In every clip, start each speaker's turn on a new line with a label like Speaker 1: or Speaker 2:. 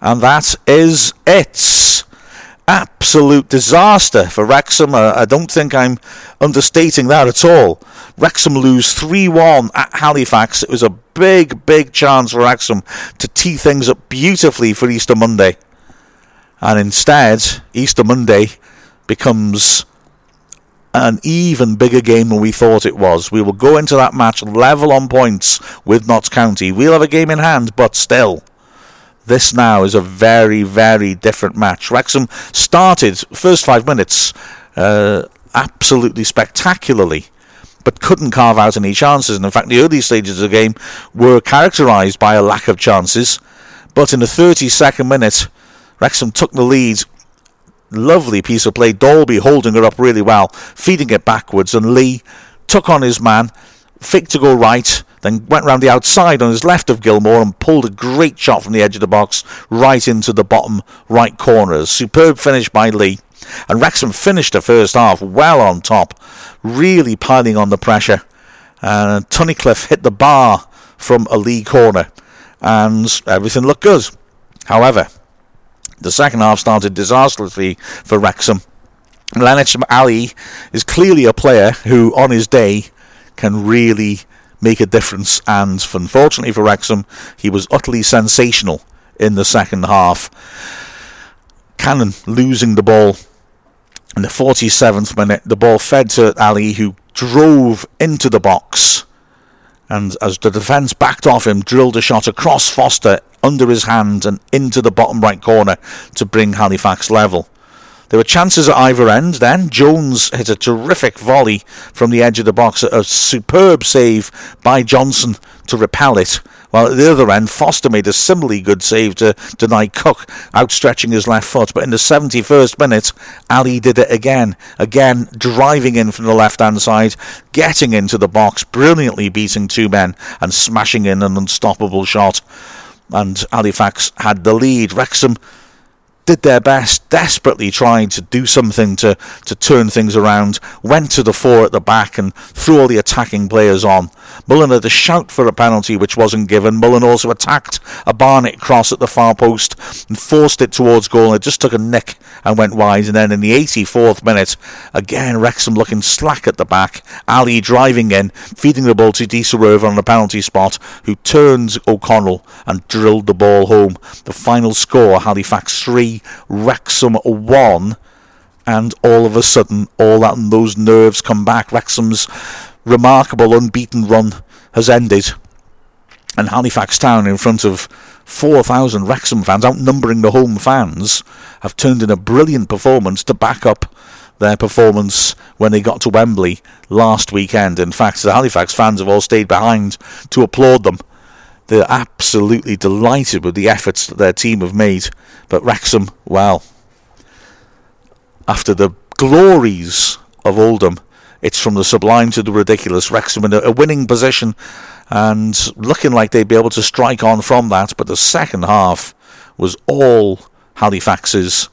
Speaker 1: And that is it. Absolute disaster for Wrexham. Uh, I don't think I'm understating that at all. Wrexham lose 3 1 at Halifax. It was a big, big chance for Wrexham to tee things up beautifully for Easter Monday. And instead, Easter Monday becomes an even bigger game than we thought it was. We will go into that match level on points with Notts County. We'll have a game in hand, but still. This now is a very, very different match. Wrexham started first five minutes uh, absolutely spectacularly, but couldn't carve out any chances. And in fact, the early stages of the game were characterised by a lack of chances. But in the 32nd minute, Wrexham took the lead Lovely piece of play. Dalby holding her up really well, feeding it backwards, and Lee took on his man, faked to go right, then went round the outside on his left of Gilmour and pulled a great shot from the edge of the box right into the bottom right corner. Superb finish by Lee. And Wrexham finished the first half well on top, really piling on the pressure. And Tunnicliffe hit the bar from a Lee corner, and everything looked good. However, the second half started disastrously for Wrexham. Millenic Alli is clearly a player who, on his day, can really make a difference. And unfortunately for Wrexham, he was utterly sensational in the second half. Cannon losing the ball in the 47th minute. The ball fed to Alli, who drove into the box. And as the defence backed off him, drilled a shot across Foster under his hand and into the bottom right corner to bring Halifax level. There were chances at either end then. Jones hit a terrific volley from the edge of the box, a superb save by Johnson to repel it. While at the other end, Foster made a similarly good save to deny Cooke, outstretching his left foot. But in the 71st minute, Alli did it again. Again, driving in from the left hand side, getting into the box, brilliantly beating two men, and smashing in an unstoppable shot and Halifax had the lead. Wrexham did their best, desperately trying to do something to, to turn things around, went to the four at the back and threw all the attacking players on. Mullin had a shout for a penalty which wasn't given. Mullin also attacked a Barnett cross at the far post and forced it towards goal. It just took a nick and went wide. And then in the 84th minute, again Wrexham looking slack at the back. Alli driving in, feeding the ball to De on the penalty spot, who turns O'Connell and drilled the ball home. The final score: Halifax Wrexham one and all of a sudden all that and those nerves come back. Wrexham's remarkable unbeaten run has ended. And Halifax Town, in front of 4,000 Wrexham fans, outnumbering the home fans, have turned in a brilliant performance to back up their performance when they got to Wembley last weekend. In fact, the Halifax fans have all stayed behind to applaud them. They're absolutely delighted with the efforts that their team have made. But Wrexham, well, after the glories of Oldham, it's from the sublime to the ridiculous. Wrexham in a winning position and looking like they'd be able to strike on from that. But the second half was all Halifax's,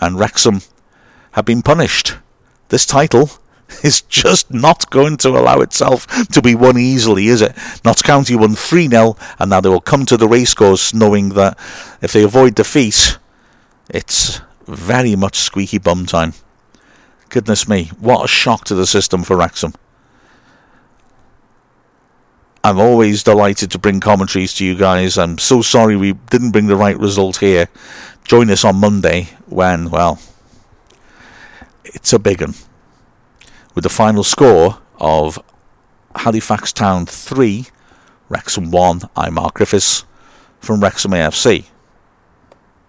Speaker 1: and Wrexham have been punished. This title is just not going to allow itself to be won easily, is it? Notts County won 3 0, and now they will come to the racecourse knowing that if they avoid defeat, it's very much squeaky bum time. Goodness me, what a shock to the system for Wrexham. I'm always delighted to bring commentaries to you guys. I'm so sorry we didn't bring the right result here. Join us on Monday when, well, it's a big one. With the final score of Halifax Town 3, Wrexham 1. I'm Mark Griffiths from Wrexham AFC.